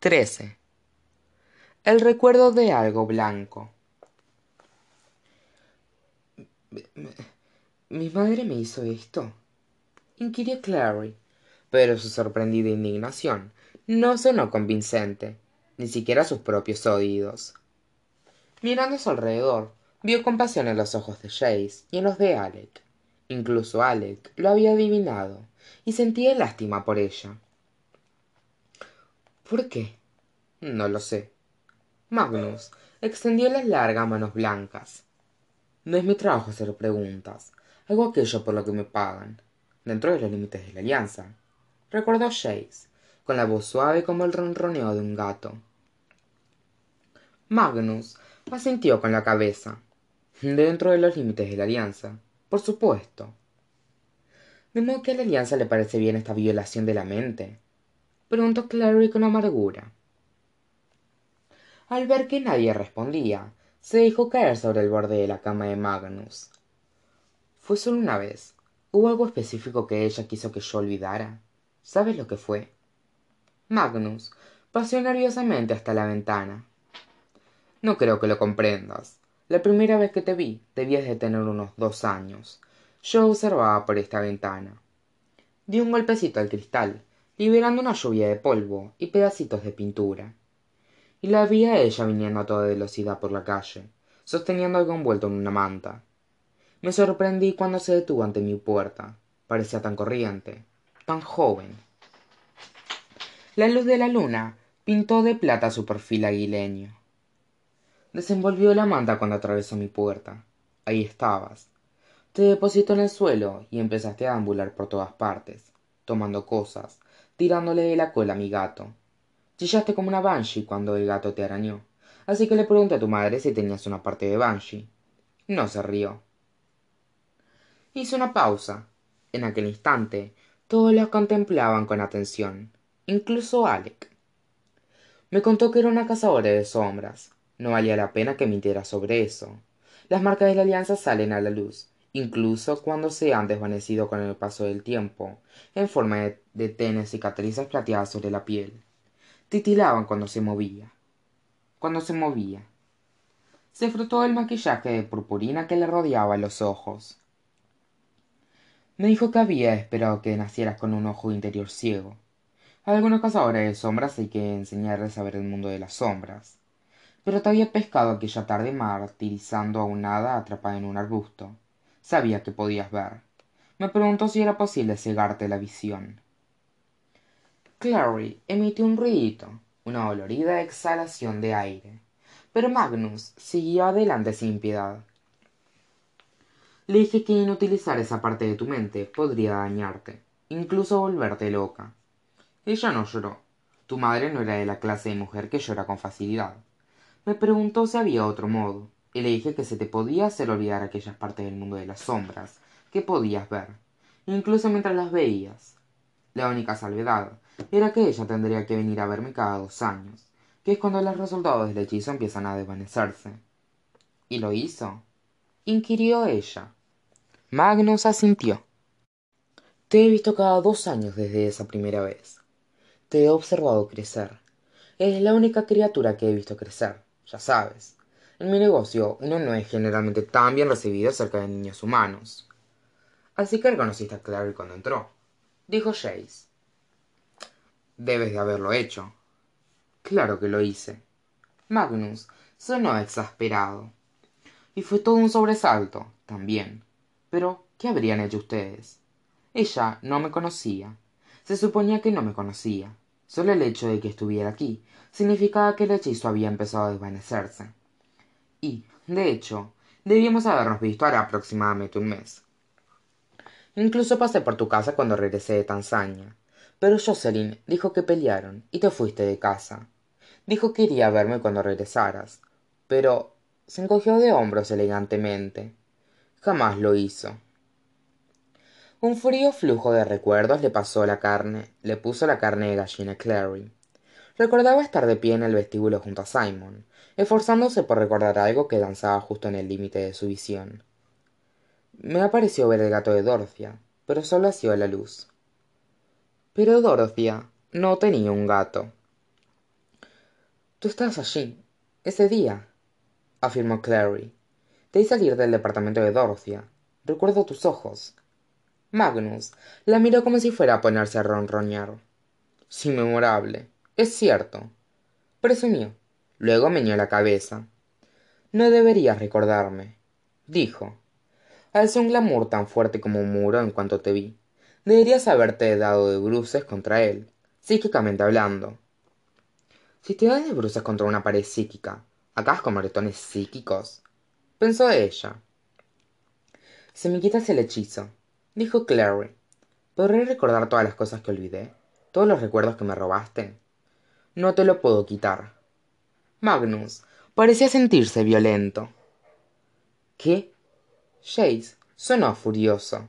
13. El recuerdo de algo blanco. ¿Mi madre me hizo esto? inquirió Clary, pero su sorprendida indignación no sonó convincente, ni siquiera a sus propios oídos. Mirando a su alrededor, vio compasión en los ojos de Chase y en los de Alec. Incluso Alec lo había adivinado y sentía lástima por ella. ¿Por qué? No lo sé. Magnus extendió las largas manos blancas. No es mi trabajo hacer preguntas. Hago aquello por lo que me pagan, dentro de los límites de la alianza. Recordó Chase, con la voz suave como el ronroneo de un gato. Magnus asintió con la cabeza. Dentro de los límites de la alianza, por supuesto. ¿De modo que a la alianza le parece bien esta violación de la mente? Preguntó Clary con amargura. Al ver que nadie respondía, se dejó caer sobre el borde de la cama de Magnus. Fue solo una vez. ¿Hubo algo específico que ella quiso que yo olvidara? ¿Sabes lo que fue? Magnus paseó nerviosamente hasta la ventana. No creo que lo comprendas. La primera vez que te vi debías de tener unos dos años. Yo observaba por esta ventana. Di un golpecito al cristal, liberando una lluvia de polvo y pedacitos de pintura. Y la vi a ella viniendo a toda velocidad por la calle, sosteniendo algo envuelto en una manta. Me sorprendí cuando se detuvo ante mi puerta. Parecía tan corriente, tan joven. La luz de la luna pintó de plata su perfil aguileño desenvolvió la manta cuando atravesó mi puerta ahí estabas te depositó en el suelo y empezaste a ambular por todas partes tomando cosas tirándole de la cola a mi gato. Chillaste como una banshee cuando el gato te arañó. Así que le pregunté a tu madre si tenías una parte de banshee. No se rió. Hizo una pausa. En aquel instante todos la contemplaban con atención incluso alec. Me contó que era una cazadora de sombras. No valía la pena que mintiera sobre eso. Las marcas de la alianza salen a la luz, incluso cuando se han desvanecido con el paso del tiempo, en forma de, de tenes cicatrices plateadas sobre la piel. Titilaban cuando se movía. Cuando se movía. Se frotó el maquillaje de purpurina que le rodeaba los ojos. Me dijo que había esperado que nacieras con un ojo interior ciego. Algunos cazadores de sombras hay que enseñarles a ver el mundo de las sombras pero te había pescado aquella tarde martirizando a un hada atrapada en un arbusto sabía que podías ver. Me preguntó si era posible cegarte la visión. Clary emitió un ruidito una dolorida exhalación de aire pero magnus siguió adelante sin piedad. Le dije que inutilizar esa parte de tu mente podría dañarte incluso volverte loca. Ella no lloró. Tu madre no era de la clase de mujer que llora con facilidad. Me preguntó si había otro modo y le dije que se te podía hacer olvidar aquellas partes del mundo de las sombras que podías ver incluso mientras las veías. La única salvedad era que ella tendría que venir a verme cada dos años que es cuando los resultados del hechizo empiezan a desvanecerse. Y lo hizo. Inquirió ella. Magnus asintió. Te he visto cada dos años desde esa primera vez. Te he observado crecer. Eres la única criatura que he visto crecer ya sabes en mi negocio uno no es generalmente tan bien recibido cerca de niños humanos. Así que reconociste a clary cuando entró dijo Chase. debes de haberlo hecho. Claro que lo hice. Magnus sonó exasperado. Y fue todo un sobresalto también. Pero qué habrían hecho ustedes ella no me conocía. Se suponía que no me conocía. Sólo el hecho de que estuviera aquí significaba que el hechizo había empezado a desvanecerse y de hecho debíamos habernos visto hará aproximadamente un mes. Incluso pasé por tu casa cuando regresé de tanzania. Pero jocelyn dijo que pelearon y te fuiste de casa. Dijo que iría a verme cuando regresaras pero se encogió de hombros elegantemente. Jamás lo hizo. Un frío flujo de recuerdos le pasó la carne le puso la carne de gallina clary recordaba estar de pie en el vestíbulo junto a simon esforzándose por recordar algo que danzaba justo en el límite de su visión me apareció ver el gato de dorothea pero solo hacía la luz pero dorothea no tenía un gato Tú estabas allí, ese día, afirmó Clary. Te salir del departamento de Dorothea. Recuerdo tus ojos. Magnus la miró como si fuera a ponerse a ronronear. Memorable. Es cierto. Presumió. Luego meñó la cabeza. No deberías recordarme, dijo. Alzó un glamour tan fuerte como un muro en cuanto te vi. Deberías haberte dado de bruces contra él, psíquicamente hablando. Si te das de bruces contra una pared psíquica, ¿acabas con maretones psíquicos? Pensó ella. Se me quitas el hechizo, dijo Clary. ¿Podré recordar todas las cosas que olvidé? ¿Todos los recuerdos que me robaste? No te lo puedo quitar. Magnus parecía sentirse violento. ¿Qué? Jace sonó furioso.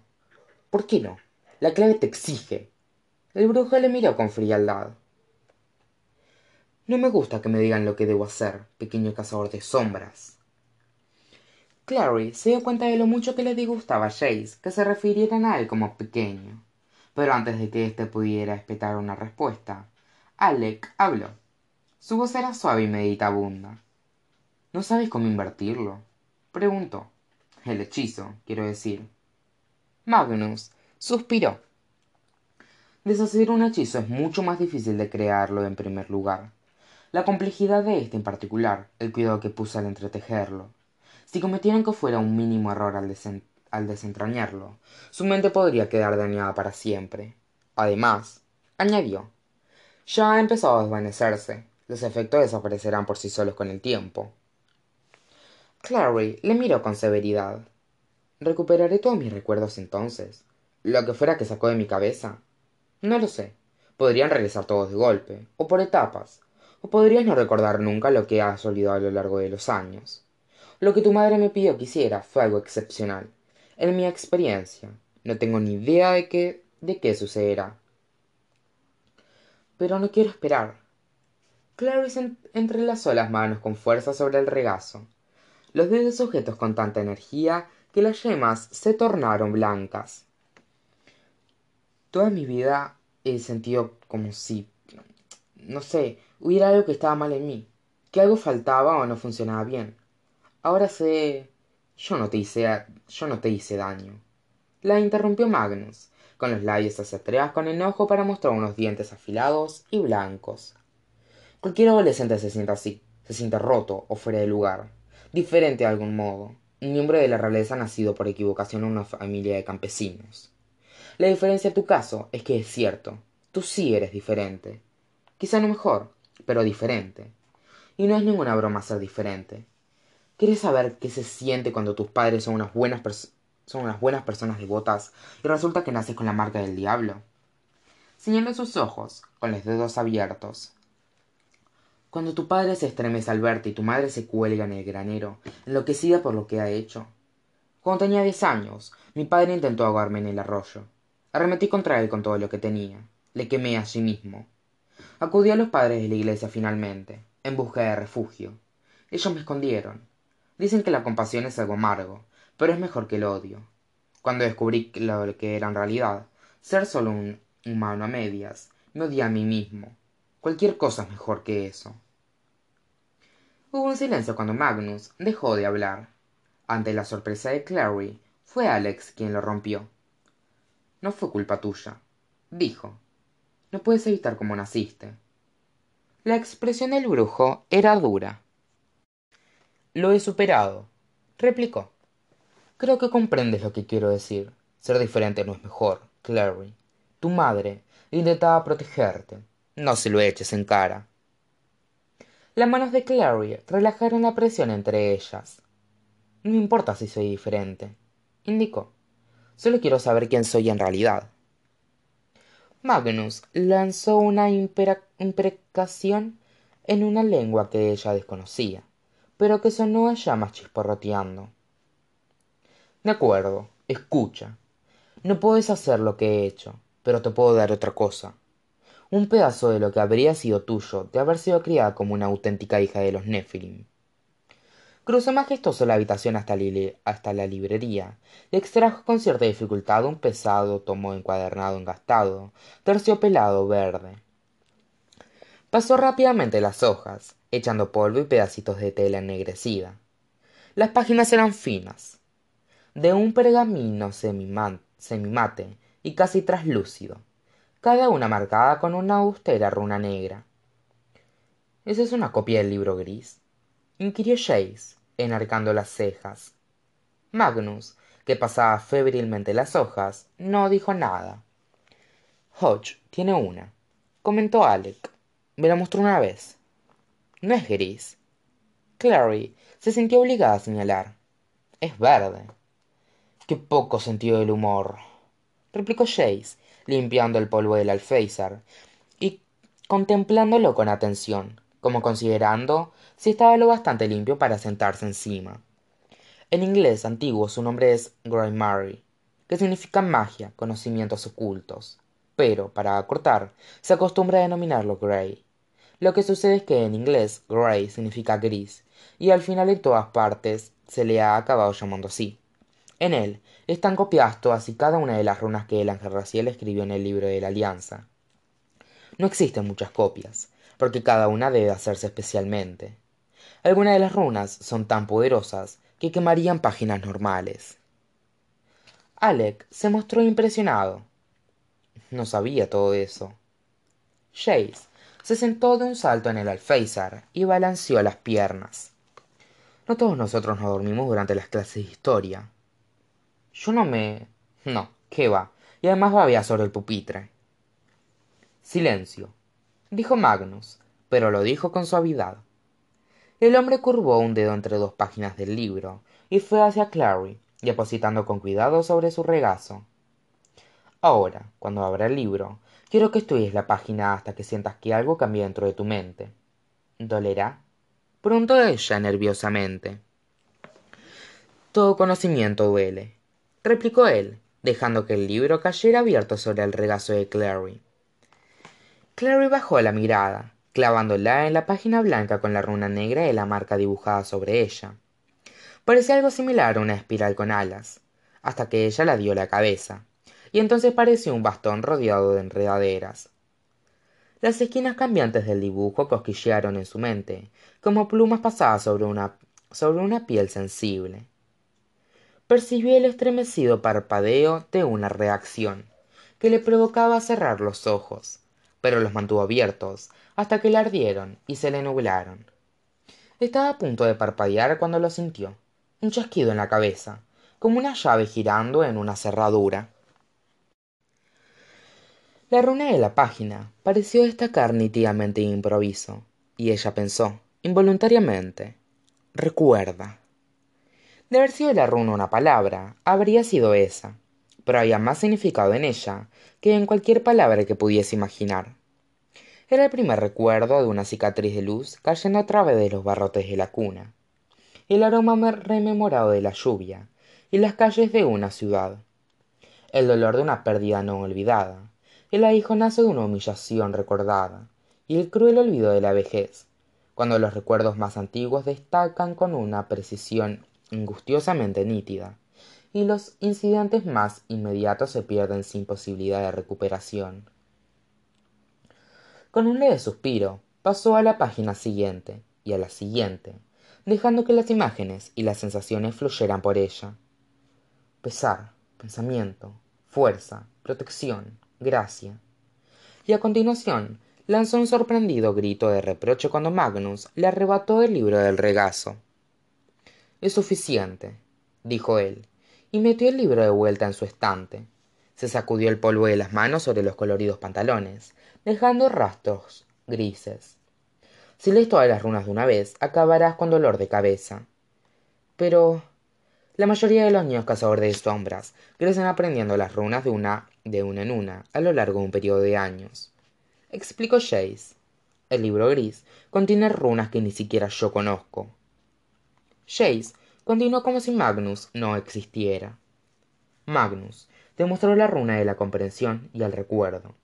¿Por qué no? La clave te exige. El brujo le miró con frialdad. No me gusta que me digan lo que debo hacer, pequeño cazador de sombras. Clary se dio cuenta de lo mucho que le disgustaba a Jace que se refirieran a él como pequeño. Pero antes de que éste pudiera espetar una respuesta, Alec habló. Su voz era suave y meditabunda. ¿No sabes cómo invertirlo? preguntó. El hechizo, quiero decir. Magnus suspiró. Deshacer un hechizo es mucho más difícil de crearlo en primer lugar. La complejidad de este en particular, el cuidado que puse al entretejerlo. Si cometieran que fuera un mínimo error al, al desentrañarlo, su mente podría quedar dañada para siempre. Además, añadió, ya ha empezado a desvanecerse. Los efectos desaparecerán por sí solos con el tiempo. Clary le miró con severidad. ¿Recuperaré todos mis recuerdos entonces? ¿Lo que fuera que sacó de mi cabeza? No lo sé. Podrían regresar todos de golpe, o por etapas, o podrías no recordar nunca lo que has olvidado a lo largo de los años. Lo que tu madre me pidió que hiciera fue algo excepcional. En mi experiencia, no tengo ni idea de qué, de qué sucederá. Pero no quiero esperar. Clarice entrelazó las manos con fuerza sobre el regazo. Los dedos sujetos con tanta energía que las yemas se tornaron blancas. Toda mi vida he sentido como si, no sé, hubiera algo que estaba mal en mí, que algo faltaba o no funcionaba bien. Ahora sé... Yo no te hice, yo no te hice daño. La interrumpió Magnus, con los labios hacia atrás con enojo para mostrar unos dientes afilados y blancos. Cualquier adolescente se siente así, se siente roto o fuera de lugar, diferente de algún modo, un miembro de la realeza nacido por equivocación en una familia de campesinos. La diferencia en tu caso es que es cierto, tú sí eres diferente. Quizá no mejor, pero diferente. Y no es ninguna broma ser diferente. ¿Quieres saber qué se siente cuando tus padres son unas buenas personas? Son unas buenas personas devotas y resulta que naces con la marca del diablo. Señaló sus ojos, con los dedos abiertos. Cuando tu padre se estremece al verte y tu madre se cuelga en el granero, enloquecida por lo que ha hecho. Cuando tenía diez años, mi padre intentó ahogarme en el arroyo. Arremetí contra él con todo lo que tenía. Le quemé a sí mismo. Acudí a los padres de la iglesia finalmente, en busca de refugio. Ellos me escondieron. Dicen que la compasión es algo amargo, pero es mejor que el odio. Cuando descubrí lo que era en realidad, ser solo un humano a medias, me odié a mí mismo. Cualquier cosa es mejor que eso. Hubo un silencio cuando Magnus dejó de hablar. Ante la sorpresa de Clary, fue Alex quien lo rompió. No fue culpa tuya, dijo. No puedes evitar cómo naciste. La expresión del brujo era dura. Lo he superado, replicó. Creo que comprendes lo que quiero decir. Ser diferente no es mejor, Clary. Tu madre intentaba protegerte. No se lo eches en cara. Las manos de Clary relajaron la presión entre ellas. No importa si soy diferente, indicó. Solo quiero saber quién soy en realidad. Magnus lanzó una imprecación en una lengua que ella desconocía, pero que sonó a llamas chisporroteando. De acuerdo, escucha. No puedes hacer lo que he hecho, pero te puedo dar otra cosa. Un pedazo de lo que habría sido tuyo de haber sido criada como una auténtica hija de los Nephilim. Cruzó majestuoso la habitación hasta, la librería y extrajo con cierta dificultad un pesado tomo encuadernado engastado, terciopelado verde. Pasó rápidamente las hojas, echando polvo y pedacitos de tela ennegrecida. Las páginas eran finas, de un pergamino semimate y casi traslúcido, cada una marcada con una austera runa negra. ¿Esa es una copia del libro gris? inquirió Jace, enarcando las cejas. Magnus, que pasaba febrilmente las hojas, no dijo nada. Hodge tiene una, comentó Alec. Me la mostró una vez. No es gris. Clary se sintió obligada a señalar. Es verde. Qué poco sentido del humor, replicó Jace, limpiando el polvo del alféizar y contemplándolo con atención, como considerando si estaba lo bastante limpio para sentarse encima. En inglés antiguo su nombre es Mary, que significa magia, conocimientos ocultos, pero, para acortar, se acostumbra a denominarlo Grey. Lo que sucede es que en inglés Grey significa gris, y al final en todas partes se le ha acabado llamando así. En él están copiadas todas y cada una de las runas que el ángel Raciel escribió en el libro de la Alianza. No existen muchas copias, porque cada una debe hacerse especialmente. Algunas de las runas son tan poderosas que quemarían páginas normales. Alec se mostró impresionado. No sabía todo eso. Jace se sentó de un salto en el alféizar y balanceó las piernas. No todos nosotros nos dormimos durante las clases de historia, yo no me. No, qué va. Y además babea sobre el pupitre. Silencio, dijo Magnus, pero lo dijo con suavidad. El hombre curvó un dedo entre dos páginas del libro y fue hacia Clary, depositando con cuidado sobre su regazo. Ahora, cuando abra el libro, quiero que estudies la página hasta que sientas que algo cambia dentro de tu mente. ¿Dolerá? Preguntó ella nerviosamente. Todo conocimiento duele, replicó él, dejando que el libro cayera abierto sobre el regazo de Clary. Clary bajó la mirada, clavándola en la página blanca con la runa negra de la marca dibujada sobre ella. Parecía algo similar a una espiral con alas, hasta que ella la dio la cabeza, y entonces pareció un bastón rodeado de enredaderas. Las esquinas cambiantes del dibujo cosquillearon en su mente, como plumas pasadas sobre una, sobre una piel sensible percibió el estremecido parpadeo de una reacción que le provocaba cerrar los ojos pero los mantuvo abiertos hasta que le ardieron y se le nublaron. Estaba a punto de parpadear cuando lo sintió un chasquido en la cabeza como una llave girando en una cerradura. La runa de la página pareció destacar nítidamente improviso y ella pensó involuntariamente recuerda de haber sido la runa una palabra, habría sido esa, pero había más significado en ella que en cualquier palabra que pudiese imaginar. Era el primer recuerdo de una cicatriz de luz cayendo a través de los barrotes de la cuna, el aroma rememorado de la lluvia y las calles de una ciudad, el dolor de una pérdida no olvidada, el aguijonazo de una humillación recordada y el cruel olvido de la vejez, cuando los recuerdos más antiguos destacan con una precisión angustiosamente nítida, y los incidentes más inmediatos se pierden sin posibilidad de recuperación. Con un leve suspiro, pasó a la página siguiente y a la siguiente, dejando que las imágenes y las sensaciones fluyeran por ella. Pesar, pensamiento, fuerza, protección, gracia. Y a continuación lanzó un sorprendido grito de reproche cuando Magnus le arrebató el libro del regazo es suficiente dijo él y metió el libro de vuelta en su estante se sacudió el polvo de las manos sobre los coloridos pantalones dejando rastros grises si lees todas las runas de una vez acabarás con dolor de cabeza pero la mayoría de los niños cazadores de sombras crecen aprendiendo las runas de una de una en una a lo largo de un periodo de años explicó Jace. El libro gris contiene runas que ni siquiera yo conozco. Jace continuó como si Magnus no existiera. Magnus te mostró la runa de la comprensión y el recuerdo.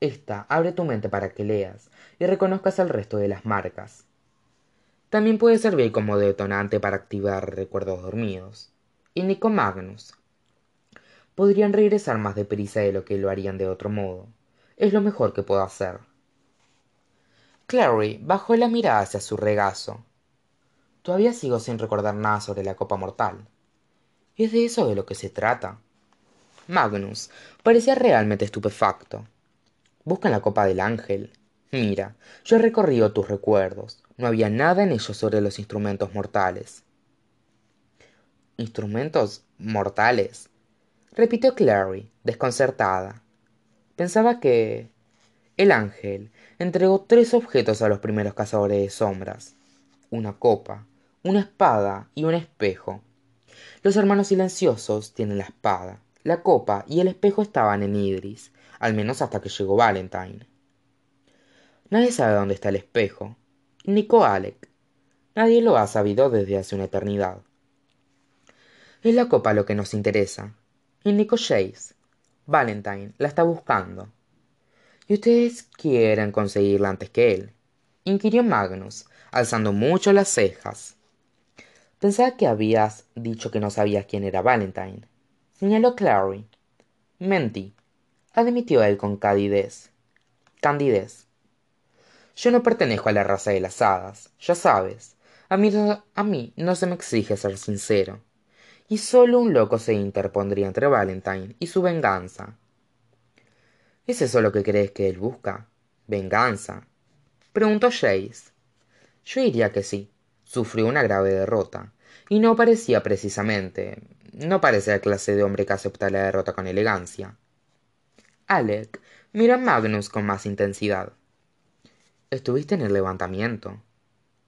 Esta abre tu mente para que leas y reconozcas el resto de las marcas. También puede servir como detonante para activar recuerdos dormidos. Indicó Magnus. Podrían regresar más deprisa de lo que lo harían de otro modo. Es lo mejor que puedo hacer. Clary bajó la mirada hacia su regazo. Todavía sigo sin recordar nada sobre la copa mortal. ¿Es de eso de lo que se trata? Magnus parecía realmente estupefacto. Busca la copa del ángel. Mira, yo he recorrido tus recuerdos. No había nada en ellos sobre los instrumentos mortales. ¿Instrumentos mortales? repitió Clary, desconcertada. Pensaba que. El ángel entregó tres objetos a los primeros cazadores de sombras: una copa, una espada y un espejo. Los hermanos silenciosos tienen la espada, la copa y el espejo estaban en Idris, al menos hasta que llegó Valentine. Nadie sabe dónde está el espejo, ni Alec. Nadie lo ha sabido desde hace una eternidad. Es la copa lo que nos interesa. Y Nico Chase. Valentine la está buscando. ¿Y ustedes quieren conseguirla antes que él? inquirió Magnus, alzando mucho las cejas. Pensaba que habías dicho que no sabías quién era Valentine. Señaló Clary. Mentí, admitió él con candidez. Candidez. Yo no pertenezco a la raza de las hadas, ya sabes. A mí, a mí no se me exige ser sincero. Y solo un loco se interpondría entre Valentine y su venganza. ¿Es eso lo que crees que él busca? ¿Venganza? Preguntó Jace. Yo diría que sí. Sufrió una grave derrota. Y no parecía precisamente. No parece la clase de hombre que acepta la derrota con elegancia. Alec miró a Magnus con más intensidad. Estuviste en el levantamiento.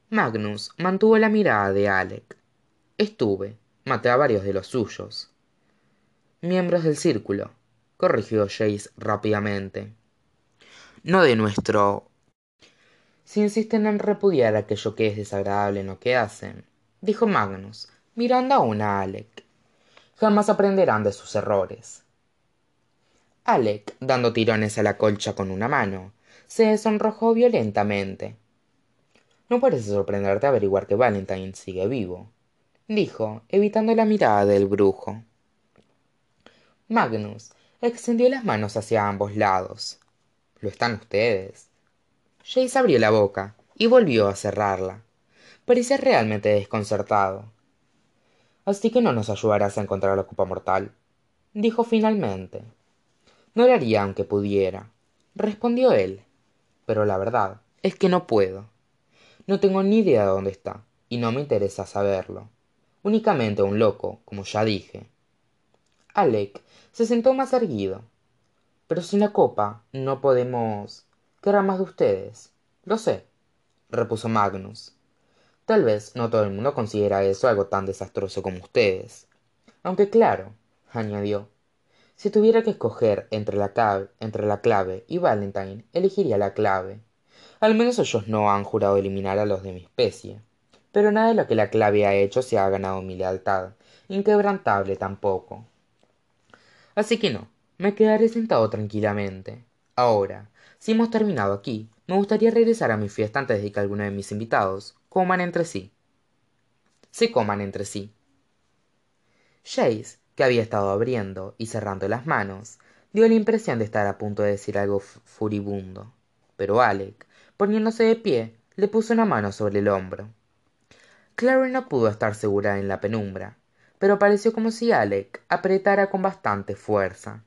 Magnus mantuvo la mirada de Alec. Estuve. Maté a varios de los suyos. Miembros del círculo, corrigió Jace rápidamente. No de nuestro. Si insisten en repudiar aquello que es desagradable en lo que hacen, dijo Magnus, mirando aún a Alec. Jamás aprenderán de sus errores. Alec, dando tirones a la colcha con una mano, se sonrojó violentamente. No parece sorprenderte averiguar que Valentine sigue vivo, dijo, evitando la mirada del brujo. Magnus extendió las manos hacia ambos lados. Lo están ustedes. Jace abrió la boca y volvió a cerrarla. Parecía realmente desconcertado. Así que no nos ayudarás a encontrar la copa mortal, dijo finalmente. No lo haría aunque pudiera, respondió él. Pero la verdad es que no puedo. No tengo ni idea de dónde está, y no me interesa saberlo. Únicamente un loco, como ya dije. Alec se sentó más erguido. Pero sin la copa no podemos. Más de ustedes. Lo sé, repuso Magnus. Tal vez no todo el mundo considera eso algo tan desastroso como ustedes. Aunque claro, añadió, si tuviera que escoger entre la, clave, entre la clave y Valentine, elegiría la clave. Al menos ellos no han jurado eliminar a los de mi especie. Pero nada de lo que la clave ha hecho se ha ganado mi lealtad, inquebrantable tampoco. Así que no, me quedaré sentado tranquilamente. Ahora, si hemos terminado aquí, me gustaría regresar a mi fiesta antes de que alguno de mis invitados coman entre sí. Se coman entre sí. Jace, que había estado abriendo y cerrando las manos, dio la impresión de estar a punto de decir algo furibundo. Pero Alec, poniéndose de pie, le puso una mano sobre el hombro. Clary no pudo estar segura en la penumbra, pero pareció como si Alec apretara con bastante fuerza.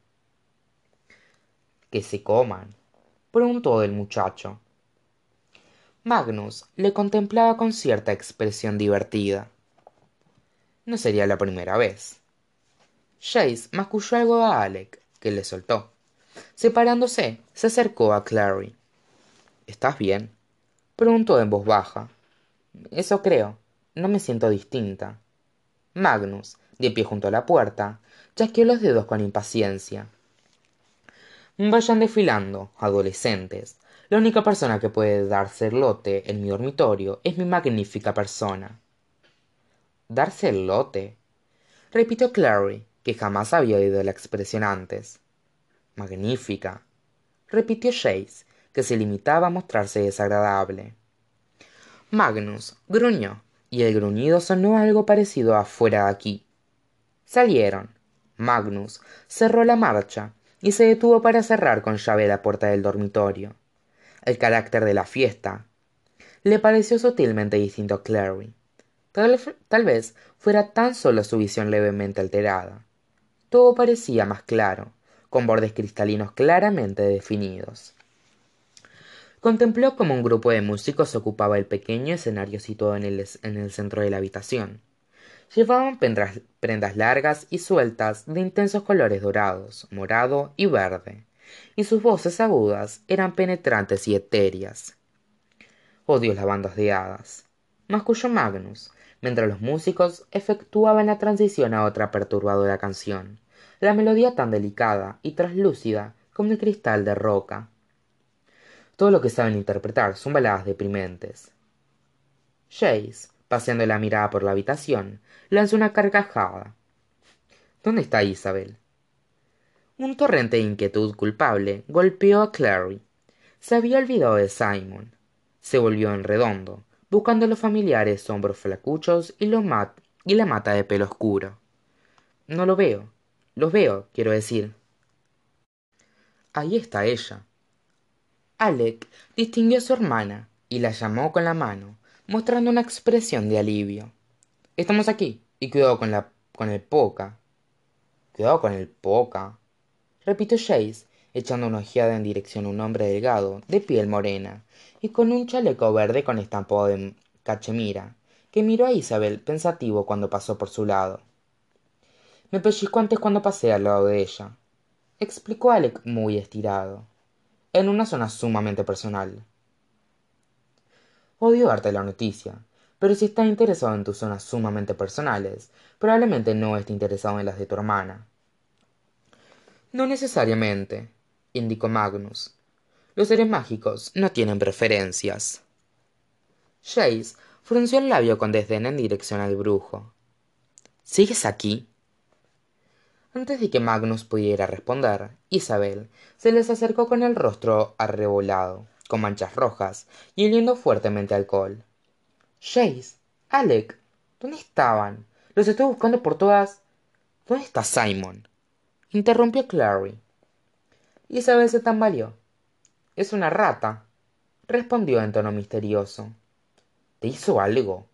Que se coman, preguntó el muchacho. Magnus le contemplaba con cierta expresión divertida. No sería la primera vez. Jace masculló algo a Alec, que le soltó. Separándose, se acercó a Clary. ¿Estás bien? preguntó en voz baja. Eso creo. No me siento distinta. Magnus, de pie junto a la puerta, chasqueó los dedos con impaciencia. Vayan desfilando, adolescentes. La única persona que puede darse el lote en mi dormitorio es mi magnífica persona. ¿Darse el lote? repitió Clary, que jamás había oído la expresión antes. Magnífica, repitió Jace, que se limitaba a mostrarse desagradable. Magnus gruñó y el gruñido sonó algo parecido a fuera de aquí. Salieron. Magnus cerró la marcha y se detuvo para cerrar con llave la puerta del dormitorio. El carácter de la fiesta le pareció sutilmente distinto a Clary. Tal, vez fuera tan solo su visión levemente alterada. Todo parecía más claro, con bordes cristalinos claramente definidos. Contempló cómo un grupo de músicos ocupaba el pequeño escenario situado en el centro de la habitación. Llevaban prendas largas y sueltas de intensos colores dorados, morado y verde, y sus voces agudas eran penetrantes y etéreas. Odio las bandas de hadas, masculló Magnus, mientras los músicos efectuaban la transición a otra perturbadora canción, la melodía tan delicada y traslúcida como el cristal de roca. Todo lo que saben interpretar son baladas deprimentes. Jace, paseando la mirada por la habitación, lanzó una carcajada. ¿Dónde está Isabel? Un torrente de inquietud culpable golpeó a Clary. Se había olvidado de Simon. Se volvió en redondo, buscando los familiares hombros flacuchos y, los mat y la mata de pelo oscuro. No lo veo. Los veo, quiero decir. Ahí está ella. Alec distinguió a su hermana y la llamó con la mano, mostrando una expresión de alivio. Estamos aquí, y cuidado con la con el poca. Cuidado con el poca, repitió Jace, echando una ojeada en dirección a un hombre delgado, de piel morena, y con un chaleco verde con estampado de cachemira, que miró a Isabel pensativo cuando pasó por su lado. Me pellizco antes cuando pasé al lado de ella, explicó Alec muy estirado, en una zona sumamente personal. Odio darte la noticia, pero si estás interesado en tus zonas sumamente personales, probablemente no esté interesado en las de tu hermana. No necesariamente, indicó Magnus. Los seres mágicos no tienen preferencias. Jace frunció el labio con desdén en dirección al brujo. ¿Sigues aquí? Antes de que Magnus pudiera responder, Isabel se les acercó con el rostro arrebolado, con manchas rojas y oliendo fuertemente alcohol. Jace, Alec, ¿dónde estaban? Los estoy buscando por todas. ¿Dónde está Simon? interrumpió Clary. Isabel se tambaleó. Es una rata, respondió en tono misterioso. ¿Te hizo algo?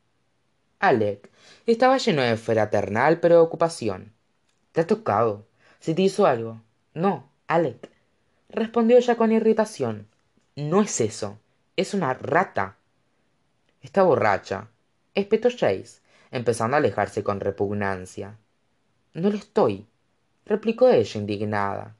Alec estaba lleno de fraternal preocupación. ¿Te ha tocado? ¿Si te hizo algo? No, Alec, respondió ella con irritación. No es eso, es una rata. Está borracha, espetó Jace, empezando a alejarse con repugnancia. No lo estoy, replicó ella indignada.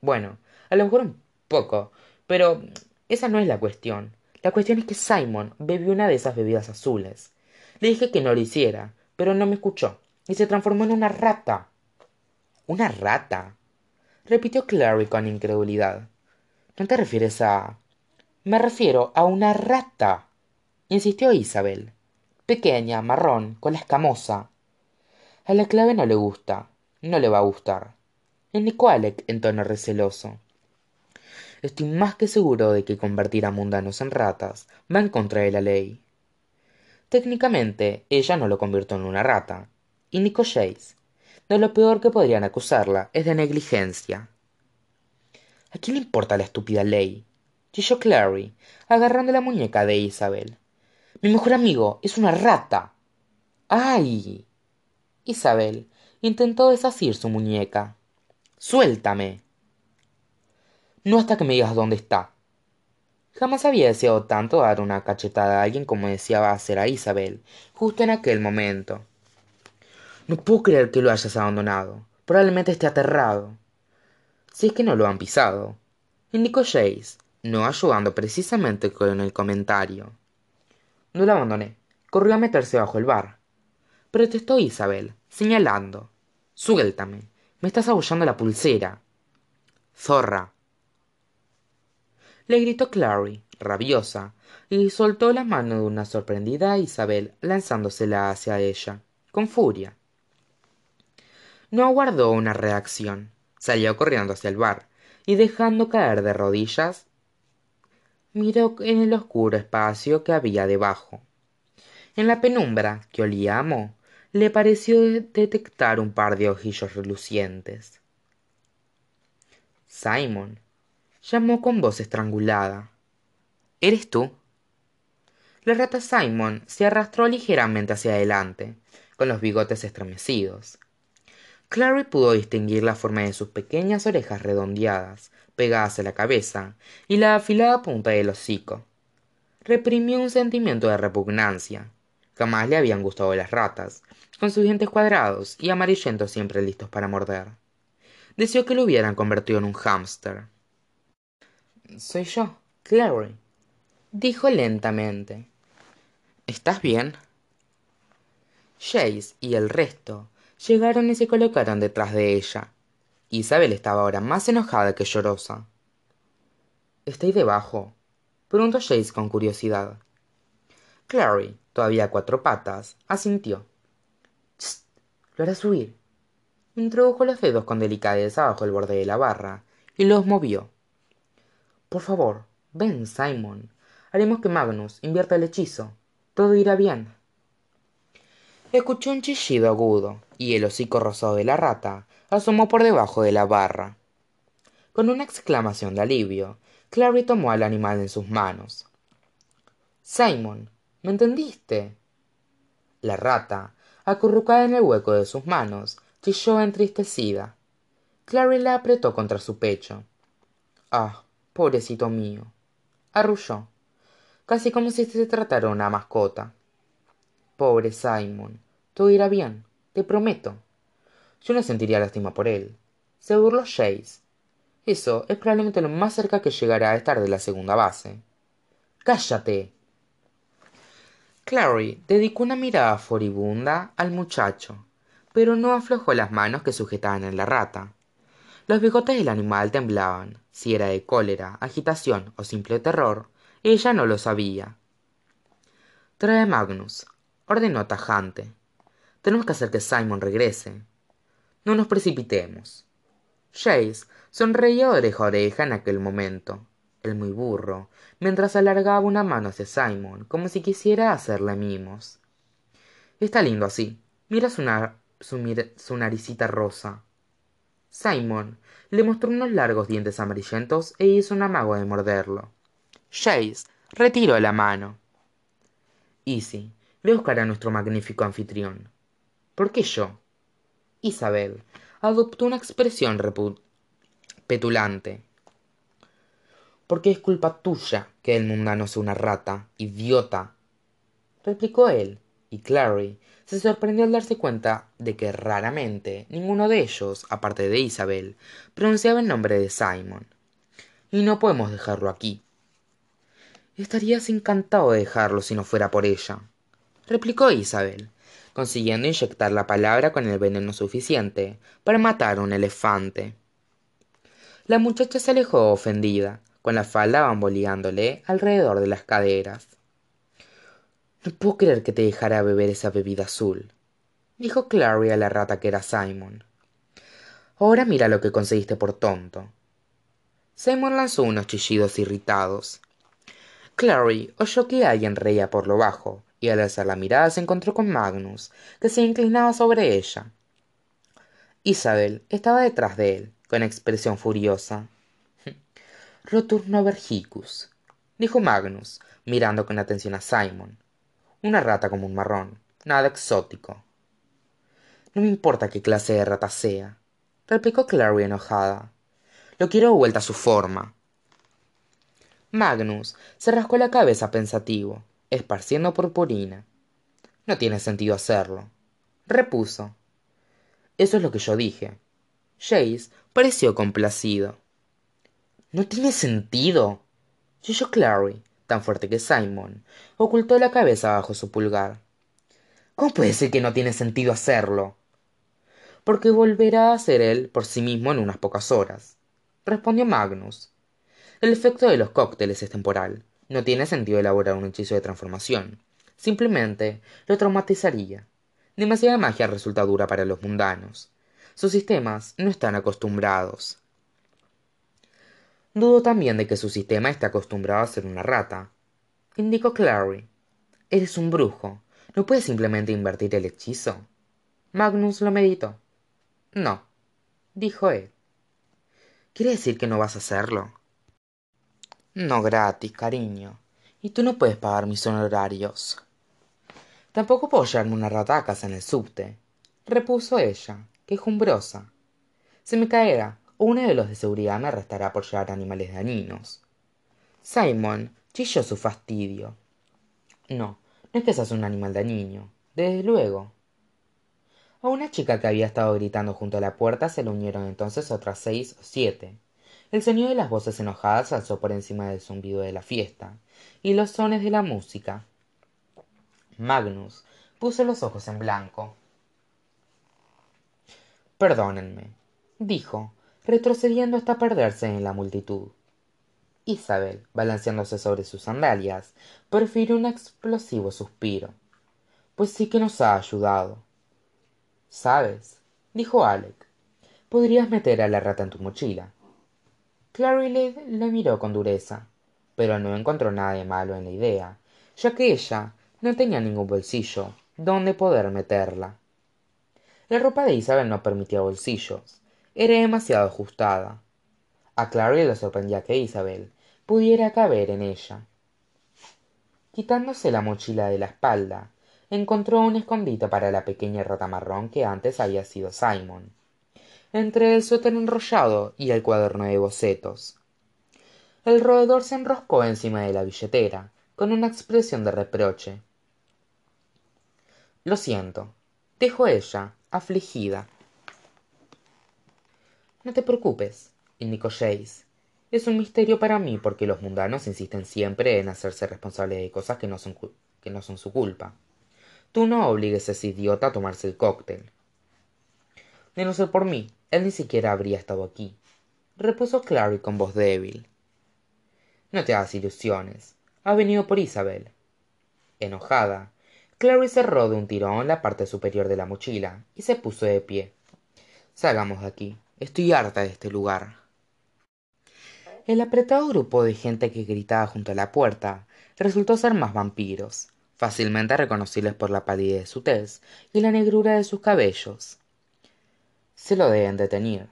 Bueno, a lo mejor un poco, pero esa no es la cuestión. La cuestión es que Simon bebió una de esas bebidas azules. Le dije que no lo hiciera, pero no me escuchó, y se transformó en una rata. ¿Una rata? repitió Clary con incredulidad. ¿No te refieres a...? Me refiero a una rata, insistió Isabel. Pequeña, marrón, con la escamosa. A la clave no le gusta, no le va a gustar. Indicó Alec en tono receloso. Estoy más que seguro de que convertir a mundanos en ratas va en contra de la ley. Técnicamente, ella no lo convirtió en una rata, indicó Jace. De lo peor que podrían acusarla es de negligencia. ¿A quién le importa la estúpida ley? Chilló Clary, agarrando la muñeca de Isabel. Mi mejor amigo es una rata. ¡Ay! Isabel intentó desasir su muñeca. Suéltame. No hasta que me digas dónde está. Jamás había deseado tanto dar una cachetada a alguien como deseaba hacer a Isabel, justo en aquel momento. No puedo creer que lo hayas abandonado. Probablemente esté aterrado. Si es que no lo han pisado, indicó Jace, no ayudando precisamente con el comentario. No lo abandoné. Corrió a meterse bajo el bar. Protestó Isabel, señalando. Suéltame. Me estás abollando la pulsera. Zorra. Le gritó Clary, rabiosa, y soltó la mano de una sorprendida Isabel lanzándosela hacia ella, con furia. No aguardó una reacción. Salió corriendo hacia el bar, y dejando caer de rodillas, miró en el oscuro espacio que había debajo. En la penumbra, que olía a moho, le pareció detectar un par de ojillos relucientes. Simon llamó con voz estrangulada. ¿Eres tú? La rata Simon se arrastró ligeramente hacia adelante, con los bigotes estremecidos. Clary pudo distinguir la forma de sus pequeñas orejas redondeadas, pegadas a la cabeza, y la afilada punta del hocico. Reprimió un sentimiento de repugnancia. Jamás le habían gustado las ratas, con sus dientes cuadrados y amarillentos siempre listos para morder. Deseó que lo hubieran convertido en un hámster. Soy yo, Clary, dijo lentamente. ¿Estás bien? Jace y el resto llegaron y se colocaron detrás de ella. Isabel estaba ahora más enojada que llorosa. ¿Estáis debajo? preguntó Jace con curiosidad. Clary, todavía a cuatro patas, asintió. lo hará subir. Introdujo los dedos con delicadeza bajo el borde de la barra y los movió. Por favor, ven, Simon. Haremos que Magnus invierta el hechizo. Todo irá bien. Escuchó un chillido agudo, y el hocico rosado de la rata asomó por debajo de la barra. Con una exclamación de alivio, Clary tomó al animal en sus manos. Simon, ¿me entendiste? La rata, acurrucada en el hueco de sus manos, chilló entristecida. Clary la apretó contra su pecho. Ah, pobrecito mío. Arrulló, casi como si se tratara una mascota. Pobre Simon, todo irá bien, te prometo. Yo no sentiría lástima por él. Se burló Jace. Eso es probablemente lo más cerca que llegará a estar de la segunda base. ¡Cállate! Clary dedicó una mirada furibunda al muchacho, pero no aflojó las manos que sujetaban en la rata. Los bigotes del animal temblaban. Si era de cólera, agitación o simple terror, ella no lo sabía. Trae Magnus, ordenó tajante. Tenemos que hacer que Simon regrese. No nos precipitemos. Jace sonreía oreja a oreja en aquel momento, el muy burro, mientras alargaba una mano hacia Simon, como si quisiera hacerle mimos. Está lindo así. Mira su, su naricita rosa. Simon le mostró unos largos dientes amarillentos e hizo un amago de morderlo. Jace retiró la mano. Easy, ve a buscar a nuestro magnífico anfitrión. ¿Por qué yo? Isabel adoptó una expresión petulante. Porque es culpa tuya que el mundano sea una rata, idiota, replicó él, y Clary se sorprendió al darse cuenta de que raramente ninguno de ellos, aparte de Isabel, pronunciaba el nombre de Simon. Y no podemos dejarlo aquí. Estarías encantado de dejarlo si no fuera por ella, replicó Isabel, consiguiendo inyectar la palabra con el veneno suficiente para matar a un elefante. La muchacha se alejó ofendida, con la falda bamboleándole alrededor de las caderas. No puedo creer que te dejara beber esa bebida azul, dijo Clary a la rata que era Simon. Ahora mira lo que conseguiste por tonto. Simon lanzó unos chillidos irritados. Clary oyó que alguien reía por lo bajo, y al alzar la mirada se encontró con Magnus, que se inclinaba sobre ella. Isabel estaba detrás de él, con expresión furiosa. Roturno vergicus, dijo Magnus, mirando con atención a Simon. Una rata como un marrón, nada exótico. No me importa qué clase de rata sea, replicó Clary enojada. Lo quiero vuelta a su forma. Magnus se rascó la cabeza pensativo esparciendo purpurina. No tiene sentido hacerlo. Repuso. Eso es lo que yo dije. Jace pareció complacido. No tiene sentido. Chilló Clary, tan fuerte que Simon, ocultó la cabeza bajo su pulgar. ¿Cómo puede ser que no tiene sentido hacerlo? Porque volverá a ser él por sí mismo en unas pocas horas, respondió Magnus. El efecto de los cócteles es temporal, no tiene sentido elaborar un hechizo de transformación. Simplemente lo traumatizaría. Demasiada magia resulta dura para los mundanos. Sus sistemas no están acostumbrados. Dudo también de que su sistema esté acostumbrado a ser una rata. Indicó Clary. Eres un brujo. ¿No puedes simplemente invertir el hechizo? Magnus lo meditó. No, dijo él. ¿Quiere decir que no vas a hacerlo? No gratis, cariño. Y tú no puedes pagar mis honorarios. Tampoco puedo llevarme una rata a casa en el subte, repuso ella, quejumbrosa. Se me caerá, o uno de los de seguridad me arrestará por llevar animales dañinos. Simon chilló su fastidio. No, no es que seas un animal dañino, desde luego. A una chica que había estado gritando junto a la puerta se le unieron entonces otras seis o siete. El sonido de las voces enojadas alzó por encima del zumbido de la fiesta, y los sones de la música. Magnus puso los ojos en blanco. Perdónenme, dijo, retrocediendo hasta perderse en la multitud. Isabel, balanceándose sobre sus sandalias, profirió un explosivo suspiro. Pues sí que nos ha ayudado. ¿Sabes? dijo Alec. Podrías meter a la rata en tu mochila. Clary le miró con dureza, pero no encontró nada de malo en la idea, ya que ella no tenía ningún bolsillo donde poder meterla. La ropa de Isabel no permitía bolsillos, era demasiado ajustada. A Clary le sorprendía que Isabel pudiera caber en ella. Quitándose la mochila de la espalda, encontró un escondite para la pequeña rata marrón que antes había sido Simon, entre el suéter enrollado y el cuaderno de bocetos. El roedor se enroscó encima de la billetera, con una expresión de reproche. Lo siento, dijo ella, afligida. No te preocupes, indicó Jace. Es un misterio para mí porque los mundanos insisten siempre en hacerse responsables de cosas que no son, que no son su culpa. Tú no obligues a ese idiota a tomarse el cóctel. De no ser por mí, él ni siquiera habría estado aquí, repuso Clary con voz débil. No te hagas ilusiones. Ha venido por Isabel. Enojada, Clary cerró de un tirón la parte superior de la mochila y se puso de pie. Salgamos de aquí. Estoy harta de este lugar. El apretado grupo de gente que gritaba junto a la puerta resultó ser más vampiros, fácilmente reconocibles por la palidez de su tez y la negrura de sus cabellos. Se lo deben detener,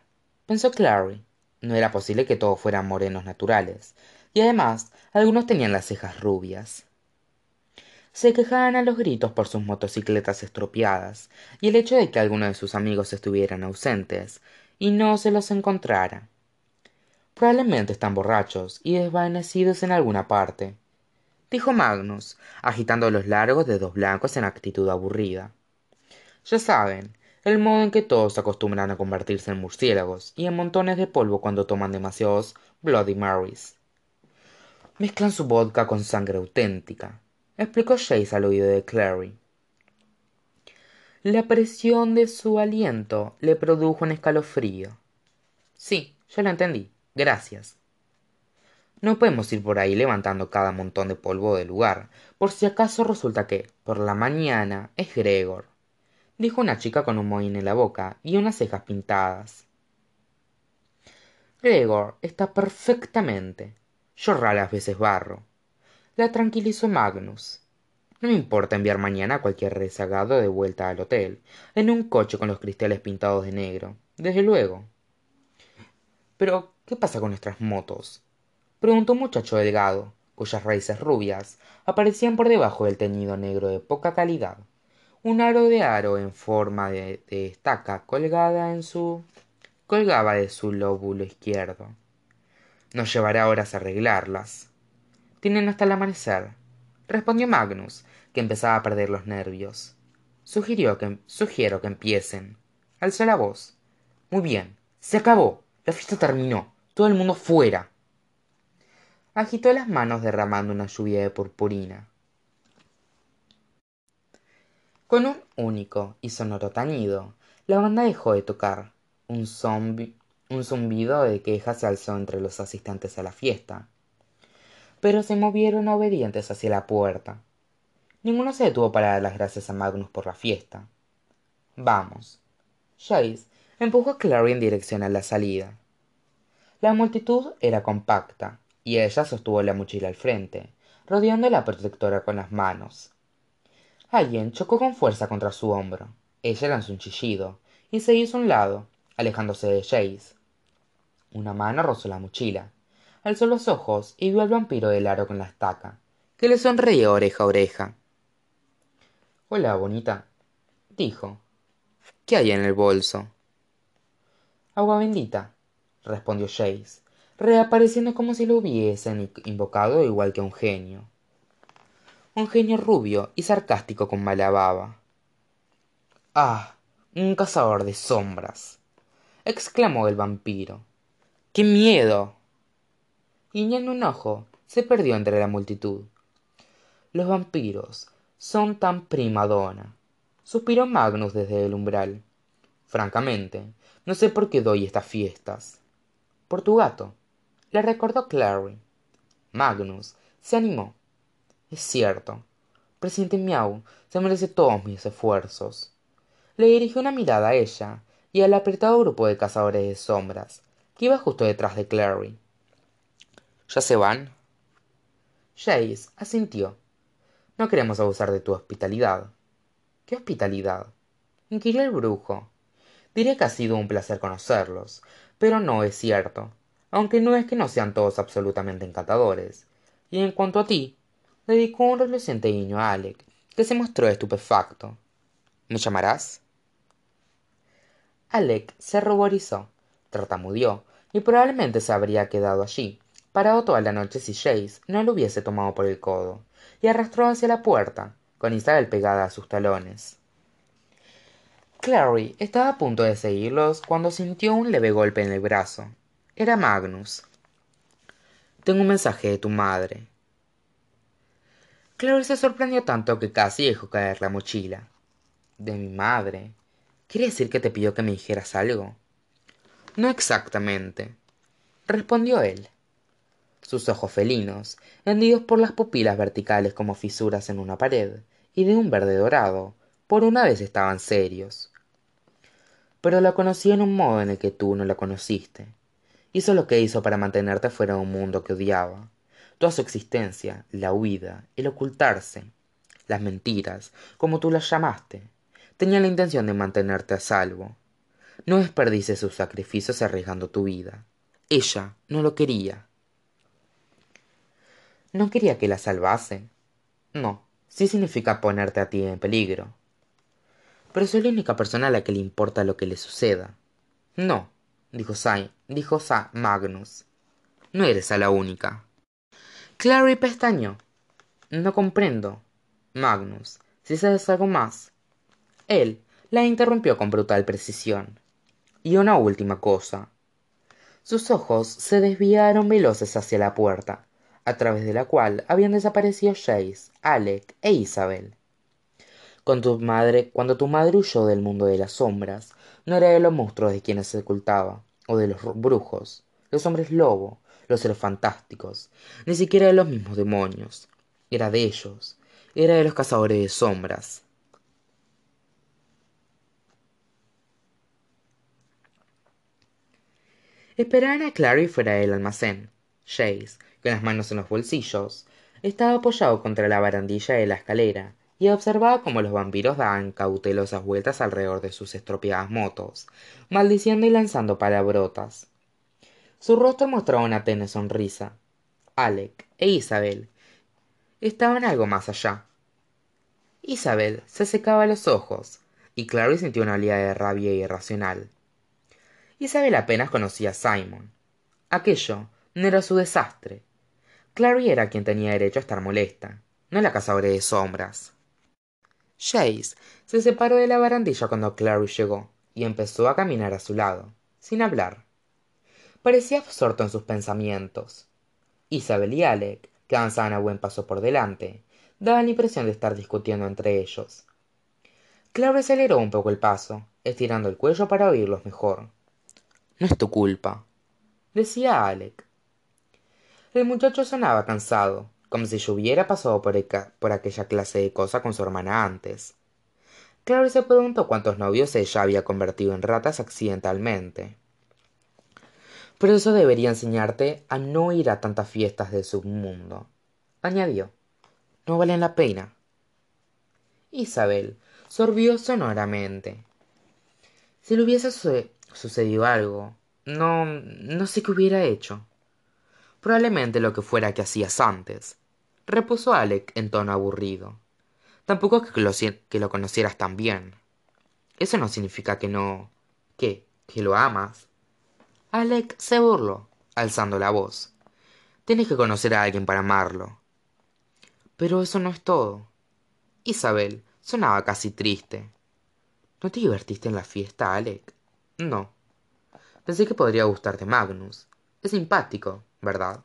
pensó Clary. No era posible que todos fueran morenos naturales, y además algunos tenían las cejas rubias. Se quejaban a los gritos por sus motocicletas estropeadas y el hecho de que algunos de sus amigos estuvieran ausentes y no se los encontrara. Probablemente están borrachos y desvanecidos en alguna parte, dijo Magnus, agitando los largos dedos blancos en actitud aburrida. Ya saben, el modo en que todos acostumbran a convertirse en murciélagos y en montones de polvo cuando toman demasiados Bloody Marys. Mezclan su vodka con sangre auténtica, explicó Jace al oído de Clary. La presión de su aliento le produjo un escalofrío. Sí, yo lo entendí. Gracias. No podemos ir por ahí levantando cada montón de polvo del lugar, por si acaso resulta que, por la mañana, es Gregor, dijo una chica con un mohín en la boca y unas cejas pintadas. Gregor está perfectamente, yo raras veces barro. La tranquilizó Magnus. No me importa enviar mañana a cualquier rezagado de vuelta al hotel, en un coche con los cristales pintados de negro, desde luego. Pero, ¿qué pasa con nuestras motos? preguntó un muchacho delgado, cuyas raíces rubias aparecían por debajo del teñido negro de poca calidad. Un aro de aro en forma de, estaca colgada en su colgaba de su lóbulo izquierdo. Nos llevará horas arreglarlas. Tienen hasta el amanecer, respondió Magnus, que empezaba a perder los nervios. Sugirió que, sugiero que empiecen. Alzó la voz. Muy bien, se acabó. La fiesta terminó. Todo el mundo fuera. Agitó las manos derramando una lluvia de purpurina. Con un único y sonoro tañido, la banda dejó de tocar. Un un zumbido de quejas se alzó entre los asistentes a la fiesta. Pero se movieron obedientes hacia la puerta. Ninguno se detuvo para dar las gracias a Magnus por la fiesta. Vamos. Jace empujó a Clary en dirección a la salida. La multitud era compacta, y ella sostuvo la mochila al frente, rodeando la protectora con las manos. Alguien chocó con fuerza contra su hombro. Ella lanzó un chillido, y se hizo a un lado, alejándose de Jace. Una mano rozó la mochila. Alzó los ojos y vio al vampiro del aro con la estaca, que le sonreía oreja a oreja. Hola, bonita, dijo. ¿Qué hay en el bolso? Agua bendita, respondió Jace, reapareciendo como si lo hubiesen invocado igual que un genio. Un genio rubio y sarcástico con mala baba. Ah, un cazador de sombras, exclamó el vampiro. ¡Qué miedo! Guiñando un ojo, se perdió entre la multitud. Los vampiros son tan prima donna. Suspiró Magnus desde el umbral. Francamente, no sé por qué doy estas fiestas. Por tu gato, le recordó Clary. Magnus se animó. Es cierto. Presidente Miau se merece todos mis esfuerzos. Le dirigió una mirada a ella y al apretado grupo de cazadores de sombras, que iba justo detrás de Clary. ¿Ya se van? Jace asintió. No queremos abusar de tu hospitalidad. ¿Qué hospitalidad? inquirió el brujo. Diré que ha sido un placer conocerlos, pero no es cierto, aunque no es que no sean todos absolutamente encantadores. Y en cuanto a ti, dedicó un reluciente guiño a Alec, que se mostró estupefacto. ¿Me llamarás? Alec se ruborizó, tartamudeó, y probablemente se habría quedado allí, parado toda la noche si Jace no lo hubiese tomado por el codo, y arrastró hacia la puerta, con Isabel pegada a sus talones. Clary estaba a punto de seguirlos cuando sintió un leve golpe en el brazo. Era Magnus. Tengo un mensaje de tu madre. Se sorprendió tanto que casi dejó caer la mochila. ¿De mi madre? ¿Quiere decir que te pidió que me dijeras algo? No exactamente, respondió él. Sus ojos felinos, hendidos por las pupilas verticales como fisuras en una pared, y de un verde dorado, por una vez estaban serios. Pero la conocí en un modo en el que tú no la conociste. Hizo lo que hizo para mantenerte fuera de un mundo que odiaba. Toda su existencia, la huida, el ocultarse, las mentiras, como tú las llamaste, tenía la intención de mantenerte a salvo. No desperdices sus sacrificios arriesgando tu vida. Ella no lo quería. ¿No quería que la salvase? No, sí significa ponerte a ti en peligro. Pero soy la única persona a la que le importa lo que le suceda. No, dijo Sai, dijo Sa Magnus. No eres a la única. Clary pestañó. No comprendo. Magnus, si sabes algo más. Él la interrumpió con brutal precisión. Y una última cosa. Sus ojos se desviaron veloces hacia la puerta, a través de la cual habían desaparecido Jace, Alec e Isabel. Con tu madre, cuando tu madre huyó del mundo de las sombras, no era de los monstruos de quienes se ocultaba, o de los brujos, los hombres lobo, los seres fantásticos, ni siquiera de los mismos demonios. Era de ellos, era de los cazadores de sombras. Esperaban a Clary fuera del almacén. Jace, con las manos en los bolsillos, estaba apoyado contra la barandilla de la escalera y observaba cómo los vampiros daban cautelosas vueltas alrededor de sus estropeadas motos, maldiciendo y lanzando palabrotas. Su rostro mostraba una tenue sonrisa. Alec e Isabel estaban algo más allá. Isabel se secaba los ojos, y Clary sintió una oleada de rabia irracional. Isabel apenas conocía a Simon. Aquello no era su desastre. Clary era quien tenía derecho a estar molesta, no la cazadora de sombras. Jace se separó de la barandilla cuando Clary llegó y empezó a caminar a su lado, sin hablar. Parecía absorto en sus pensamientos. Isabel y Alec, que avanzaban a buen paso por delante, daban la impresión de estar discutiendo entre ellos. Clary aceleró un poco el paso, estirando el cuello para oírlos mejor. No es tu culpa, decía Alec. El muchacho sonaba cansado, como si yo hubiera pasado por, por aquella clase de cosa con su hermana antes. Clary se preguntó cuántos novios ella había convertido en ratas accidentalmente. Pero eso debería enseñarte a no ir a tantas fiestas del submundo, añadió. No valen la pena. Isabel sorbió sonoramente. Si le hubiese sucedido algo, no. no sé qué hubiera hecho probablemente lo que fuera que hacías antes repuso Alec en tono aburrido. Tampoco que lo, que lo conocieras tan bien. Eso no significa que no... ¿Qué? ¿Que lo amas? Alec se burló, alzando la voz. Tienes que conocer a alguien para amarlo. Pero eso no es todo. Isabel sonaba casi triste. ¿No te divertiste en la fiesta, Alec? No. Pensé que podría gustarte Magnus. Es simpático, ¿verdad?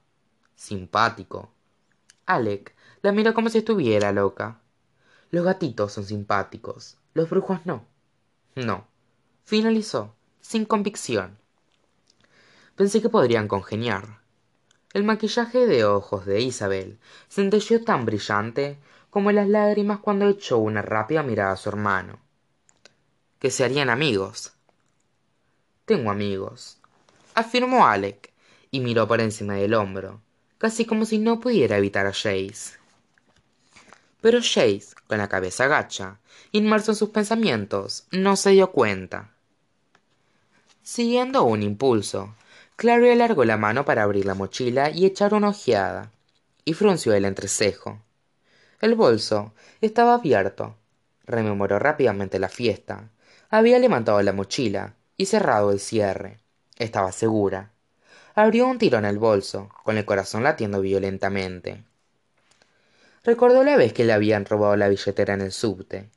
Simpático. Alec la miró como si estuviera loca. Los gatitos son simpáticos, los brujos no. No. Finalizó, sin convicción. Pensé que podrían congeniar. El maquillaje de ojos de Isabel centelleó tan brillante como las lágrimas cuando echó una rápida mirada a su hermano. Que se harían amigos. Tengo amigos, afirmó Alec, y miró por encima del hombro, casi como si no pudiera evitar a Jace. Pero Jace, con la cabeza gacha, inmerso en sus pensamientos, no se dio cuenta. Siguiendo un impulso, Clary alargó la mano para abrir la mochila y echar una ojeada, y frunció el entrecejo. El bolso estaba abierto. Rememoró rápidamente la fiesta. Había levantado la mochila y cerrado el cierre. Estaba segura. Abrió un tirón el bolso, con el corazón latiendo violentamente. Recordó la vez que le habían robado la billetera en el subte.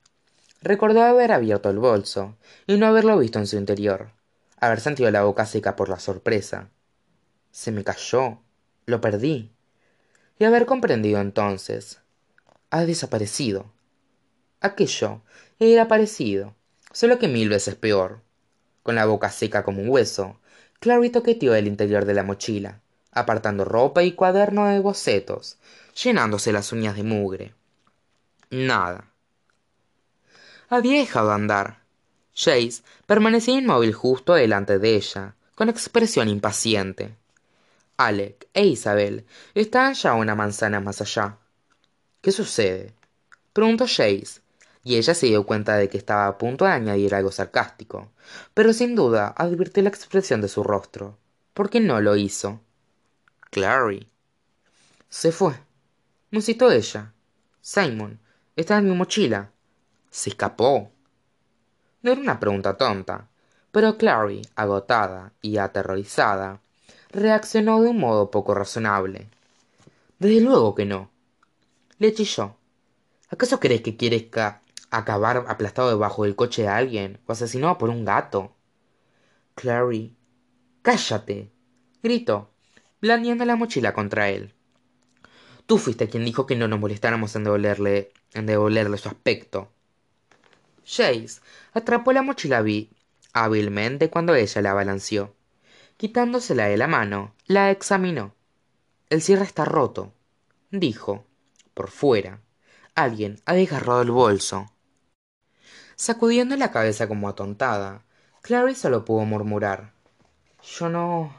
Recordó haber abierto el bolso y no haberlo visto en su interior haber sentido la boca seca por la sorpresa. Se me cayó. Lo perdí. Y haber comprendido entonces. Ha desaparecido. Aquello era parecido, solo que mil veces peor. Con la boca seca como un hueso, Clary toqueteó el interior de la mochila, apartando ropa y cuaderno de bocetos, llenándose las uñas de mugre. Nada. Había dejado andar, Jace permanecía inmóvil justo delante de ella, con expresión impaciente. Alec e Isabel estaban ya una manzana más allá. ¿Qué sucede? preguntó Jace, y ella se dio cuenta de que estaba a punto de añadir algo sarcástico, pero sin duda advirtió la expresión de su rostro. ¿Por qué no lo hizo? Clary. Se fue. Musitó ella. Simon, está en mi mochila. Se escapó. No era una pregunta tonta, pero Clary, agotada y aterrorizada, reaccionó de un modo poco razonable. Desde luego que no. Le chilló. ¿Acaso crees que quieres acabar aplastado debajo del coche de alguien o asesinado por un gato? Clary. Cállate. gritó, blandiendo la mochila contra él. Tú fuiste quien dijo que no nos molestáramos en devolverle, en devolverle su aspecto. Jace atrapó la mochila hábilmente cuando ella la balanceó. Quitándosela de la mano, la examinó. El cierre está roto, dijo. Por fuera. Alguien ha desgarrado el bolso. Sacudiendo la cabeza como atontada, Clary solo pudo murmurar. Yo no.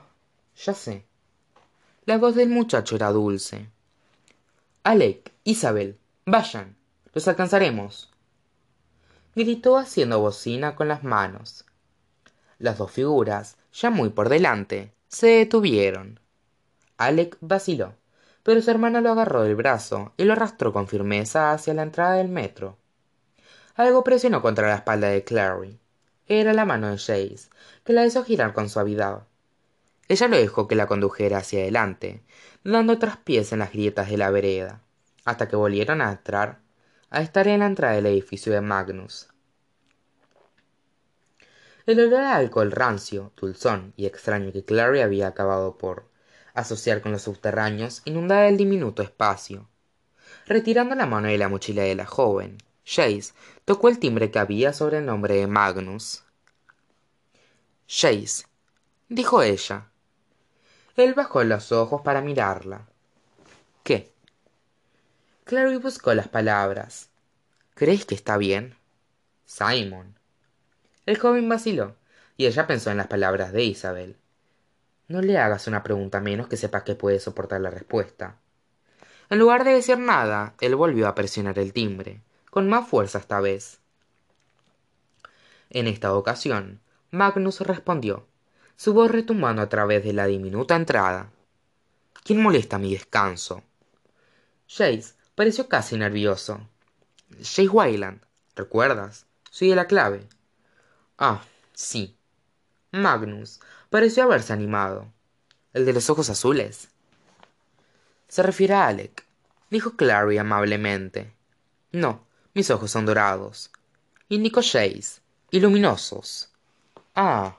ya sé. La voz del muchacho era dulce. Alec, Isabel, vayan. Los alcanzaremos gritó haciendo bocina con las manos. Las dos figuras, ya muy por delante, se detuvieron. Alec vaciló, pero su hermana lo agarró del brazo y lo arrastró con firmeza hacia la entrada del metro. Algo presionó contra la espalda de Clary. Era la mano de Jace, que la hizo girar con suavidad. Ella lo dejó que la condujera hacia adelante, dando traspiés en las grietas de la vereda, hasta que volvieron a entrar a estar en la entrada del edificio de Magnus. El olor a alcohol rancio, dulzón y extraño que Clary había acabado por asociar con los subterráneos inundaba el diminuto espacio. Retirando la mano de la mochila de la joven, Jace tocó el timbre que había sobre el nombre de Magnus. Jace, dijo ella. Él bajó los ojos para mirarla. ¿Qué? Clary buscó las palabras. ¿Crees que está bien? Simon. El joven vaciló, y ella pensó en las palabras de Isabel. No le hagas una pregunta menos que sepa que puede soportar la respuesta. En lugar de decir nada, él volvió a presionar el timbre, con más fuerza esta vez. En esta ocasión, Magnus respondió, su voz retumbando a través de la diminuta entrada. ¿Quién molesta mi descanso? Pareció casi nervioso. Jace Wayland, ¿recuerdas? Soy de la clave. Ah, sí. Magnus pareció haberse animado. ¿El de los ojos azules? Se refiere a Alec, dijo Clary amablemente. No, mis ojos son dorados. Indicó Jace, y luminosos. Ah.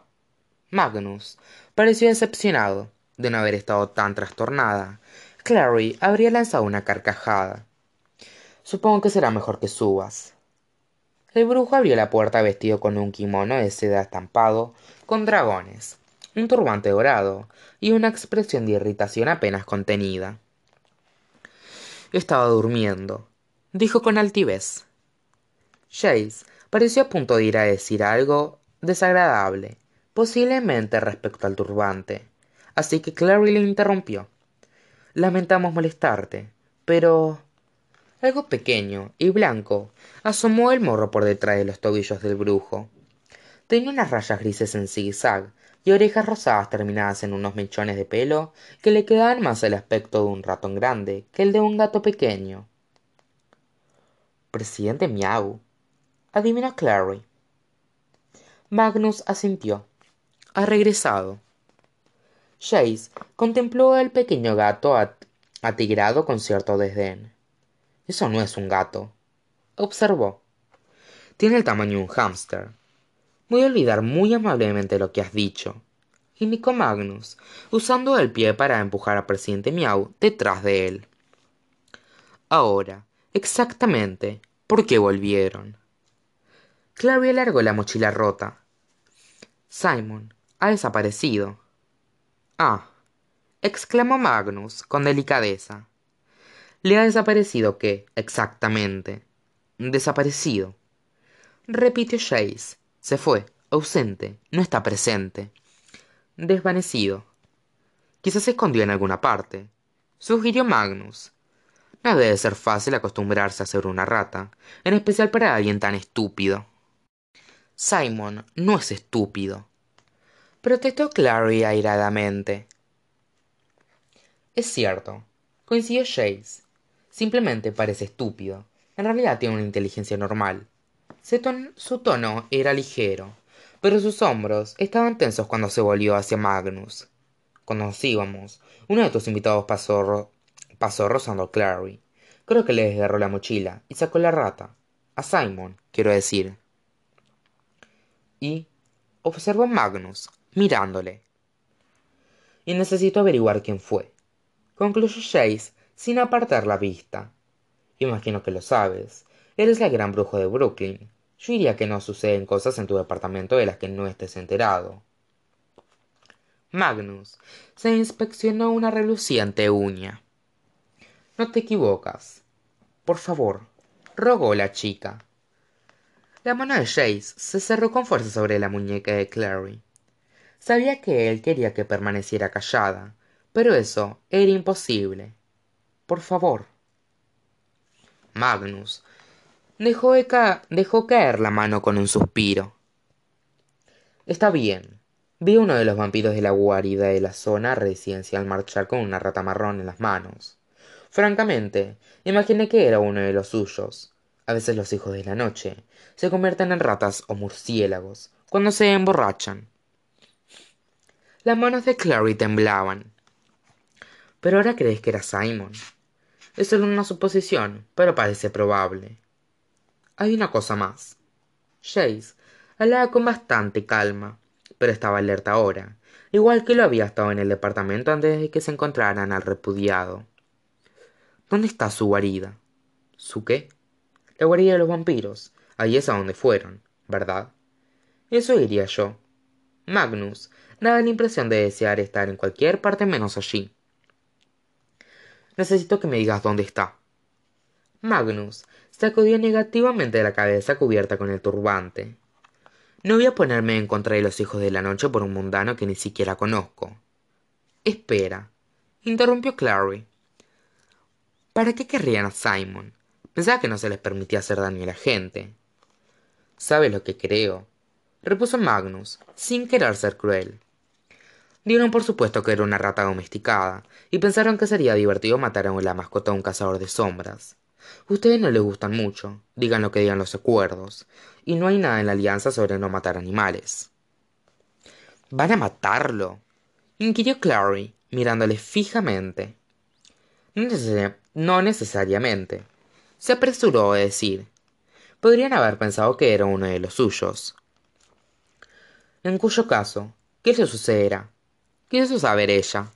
Magnus pareció decepcionado de no haber estado tan trastornada. Clary habría lanzado una carcajada. Supongo que será mejor que subas. El brujo abrió la puerta vestido con un kimono de seda estampado con dragones, un turbante dorado y una expresión de irritación apenas contenida. Estaba durmiendo, dijo con altivez. Jace pareció a punto de ir a decir algo desagradable, posiblemente respecto al turbante, así que Clary le interrumpió. Lamentamos molestarte, pero algo pequeño y blanco asomó el morro por detrás de los tobillos del brujo. Tenía unas rayas grises en zigzag y orejas rosadas terminadas en unos mechones de pelo que le quedaban más el aspecto de un ratón grande que el de un gato pequeño. Presidente Miau, adivinó Clary. Magnus asintió. Ha regresado. Jace contempló al pequeño gato atigrado con cierto desdén. Eso no es un gato, observó. Tiene el tamaño de un hámster. Voy a olvidar muy amablemente lo que has dicho, indicó Magnus, usando el pie para empujar al presidente Miau detrás de él. Ahora, exactamente, ¿por qué volvieron? Clary alargó la mochila rota. Simon ha desaparecido. Ah, exclamó Magnus con delicadeza. ¿Le ha desaparecido qué, exactamente? Desaparecido. Repitió Jace. Se fue, ausente, no está presente. Desvanecido. Quizás se escondió en alguna parte. Sugirió Magnus. No debe ser fácil acostumbrarse a ser una rata, en especial para alguien tan estúpido. Simon no es estúpido. Protestó Clary airadamente. Es cierto, coincidió Jace. Simplemente parece estúpido. En realidad tiene una inteligencia normal. Su tono era ligero, pero sus hombros estaban tensos cuando se volvió hacia Magnus. Cuando nos íbamos, uno de tus invitados pasó, pasó rozando a Clary. Creo que le desgarró la mochila y sacó la rata. A Simon, quiero decir. Y observó a Magnus, mirándole. Y necesito averiguar quién fue. Concluyó Jace sin apartar la vista. Imagino que lo sabes. Eres la gran brujo de Brooklyn. Yo diría que no suceden cosas en tu departamento de las que no estés enterado. Magnus se inspeccionó una reluciente uña. No te equivocas. Por favor, rogó la chica. La mano de Jace se cerró con fuerza sobre la muñeca de Clary. Sabía que él quería que permaneciera callada, pero eso era imposible. Por favor. Magnus dejó, caer la mano con un suspiro. Está bien. Vi a uno de los vampiros de la guarida de la zona residencial marchar con una rata marrón en las manos. Francamente, imaginé que era uno de los suyos. A veces los hijos de la noche se convierten en ratas o murciélagos cuando se emborrachan. Las manos de Clary temblaban. Pero ahora crees que era Simon. Es solo una suposición, pero parece probable. Hay una cosa más. Jace hablaba con bastante calma, pero estaba alerta ahora, igual que lo había estado en el departamento antes de que se encontraran al repudiado. ¿Dónde está su guarida? ¿Su qué? La guarida de los vampiros. Ahí es a donde fueron, ¿verdad? Eso diría yo. Magnus daba la impresión de desear estar en cualquier parte menos allí. Necesito que me digas dónde está. Magnus sacudió negativamente la cabeza cubierta con el turbante. No voy a ponerme en contra de los hijos de la noche por un mundano que ni siquiera conozco. Espera, interrumpió Clary. ¿Para qué querrían a Simon? Pensaba que no se les permitía hacer daño a la gente. ¿Sabes lo que creo? repuso Magnus, sin querer ser cruel. Dieron por supuesto que era una rata domesticada, y pensaron que sería divertido matar a la mascota de un cazador de sombras. Ustedes no les gustan mucho, digan lo que digan los acuerdos, y no hay nada en la alianza sobre no matar animales. ¿Van a matarlo? inquirió Clary, mirándole fijamente. No, necesariamente, se apresuró a decir. Podrían haber pensado que era uno de los suyos. En cuyo caso, ¿qué le sucederá? Quiso saber ella.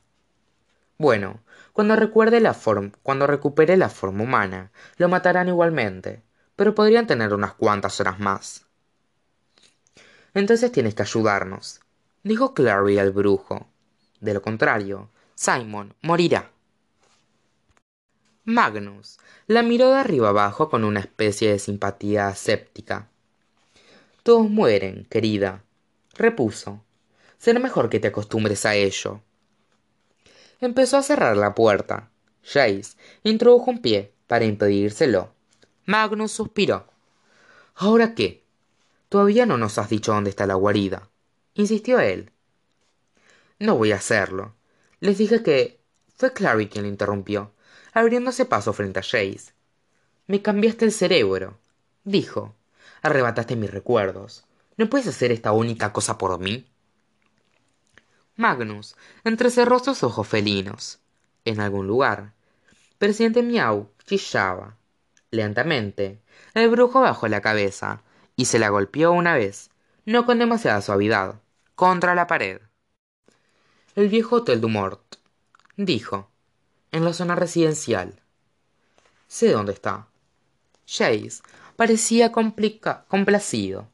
Bueno, cuando recuerde la forma, cuando recupere la forma humana, lo matarán igualmente, pero podrían tener unas cuantas horas más. Entonces tienes que ayudarnos, dijo Clary al brujo. De lo contrario, Simon morirá. Magnus la miró de arriba abajo con una especie de simpatía séptica. Todos mueren, querida, repuso. Será mejor que te acostumbres a ello. Empezó a cerrar la puerta. Jace introdujo un pie para impedírselo. Magnus suspiró. ¿Ahora qué? Todavía no nos has dicho dónde está la guarida, insistió él. No voy a hacerlo. Les dije que. Fue Clary quien le interrumpió, abriéndose paso frente a Jace. Me cambiaste el cerebro, dijo. Arrebataste mis recuerdos. ¿No puedes hacer esta única cosa por mí? Magnus entrecerró sus ojos felinos. En algún lugar, presidente Miau chillaba. Lentamente, el brujo bajó la cabeza y se la golpeó una vez, no con demasiada suavidad, contra la pared. El viejo Hotel du Mort, dijo, en la zona residencial. Sé dónde está. Jace parecía complacido.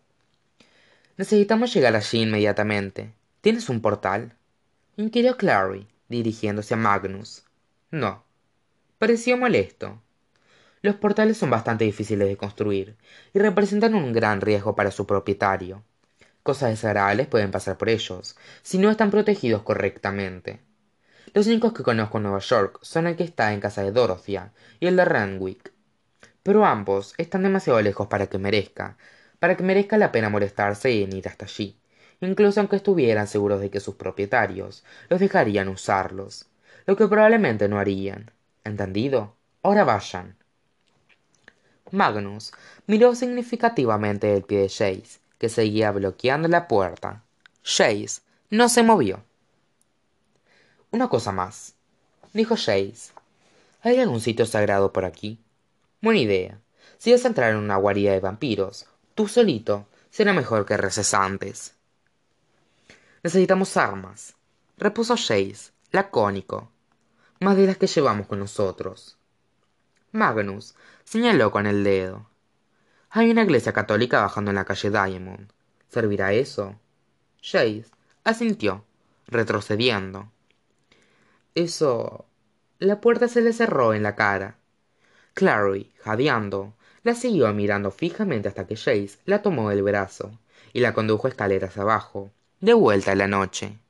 Necesitamos llegar allí inmediatamente. ¿Tienes un portal? inquirió Clary, dirigiéndose a Magnus. No. Pareció molesto. Los portales son bastante difíciles de construir y representan un gran riesgo para su propietario. Cosas desagradables pueden pasar por ellos, si no están protegidos correctamente. Los únicos que conozco en Nueva York son el que está en casa de Dorothea y el de Randwick. Pero ambos están demasiado lejos para que merezca, para que merezca la pena molestarse en ir hasta allí, incluso aunque estuvieran seguros de que sus propietarios los dejarían usarlos, lo que probablemente no harían. ¿Entendido? Ahora vayan. Magnus miró significativamente el pie de Jace, que seguía bloqueando la puerta. Jace no se movió. Una cosa más, dijo Jace. ¿Hay algún sitio sagrado por aquí? Buena idea. Si vas a entrar en una guarida de vampiros, tú solito, será mejor que reces antes. Necesitamos armas, repuso Jace, lacónico, más de las que llevamos con nosotros. Magnus señaló con el dedo. Hay una iglesia católica bajando en la calle Diamond. ¿Servirá eso? Jace asintió, retrocediendo. Eso. La puerta se le cerró en la cara. Clary, jadeando, la siguió mirando fijamente hasta que Jace la tomó del brazo y la condujo escaleras abajo, de vuelta a la noche.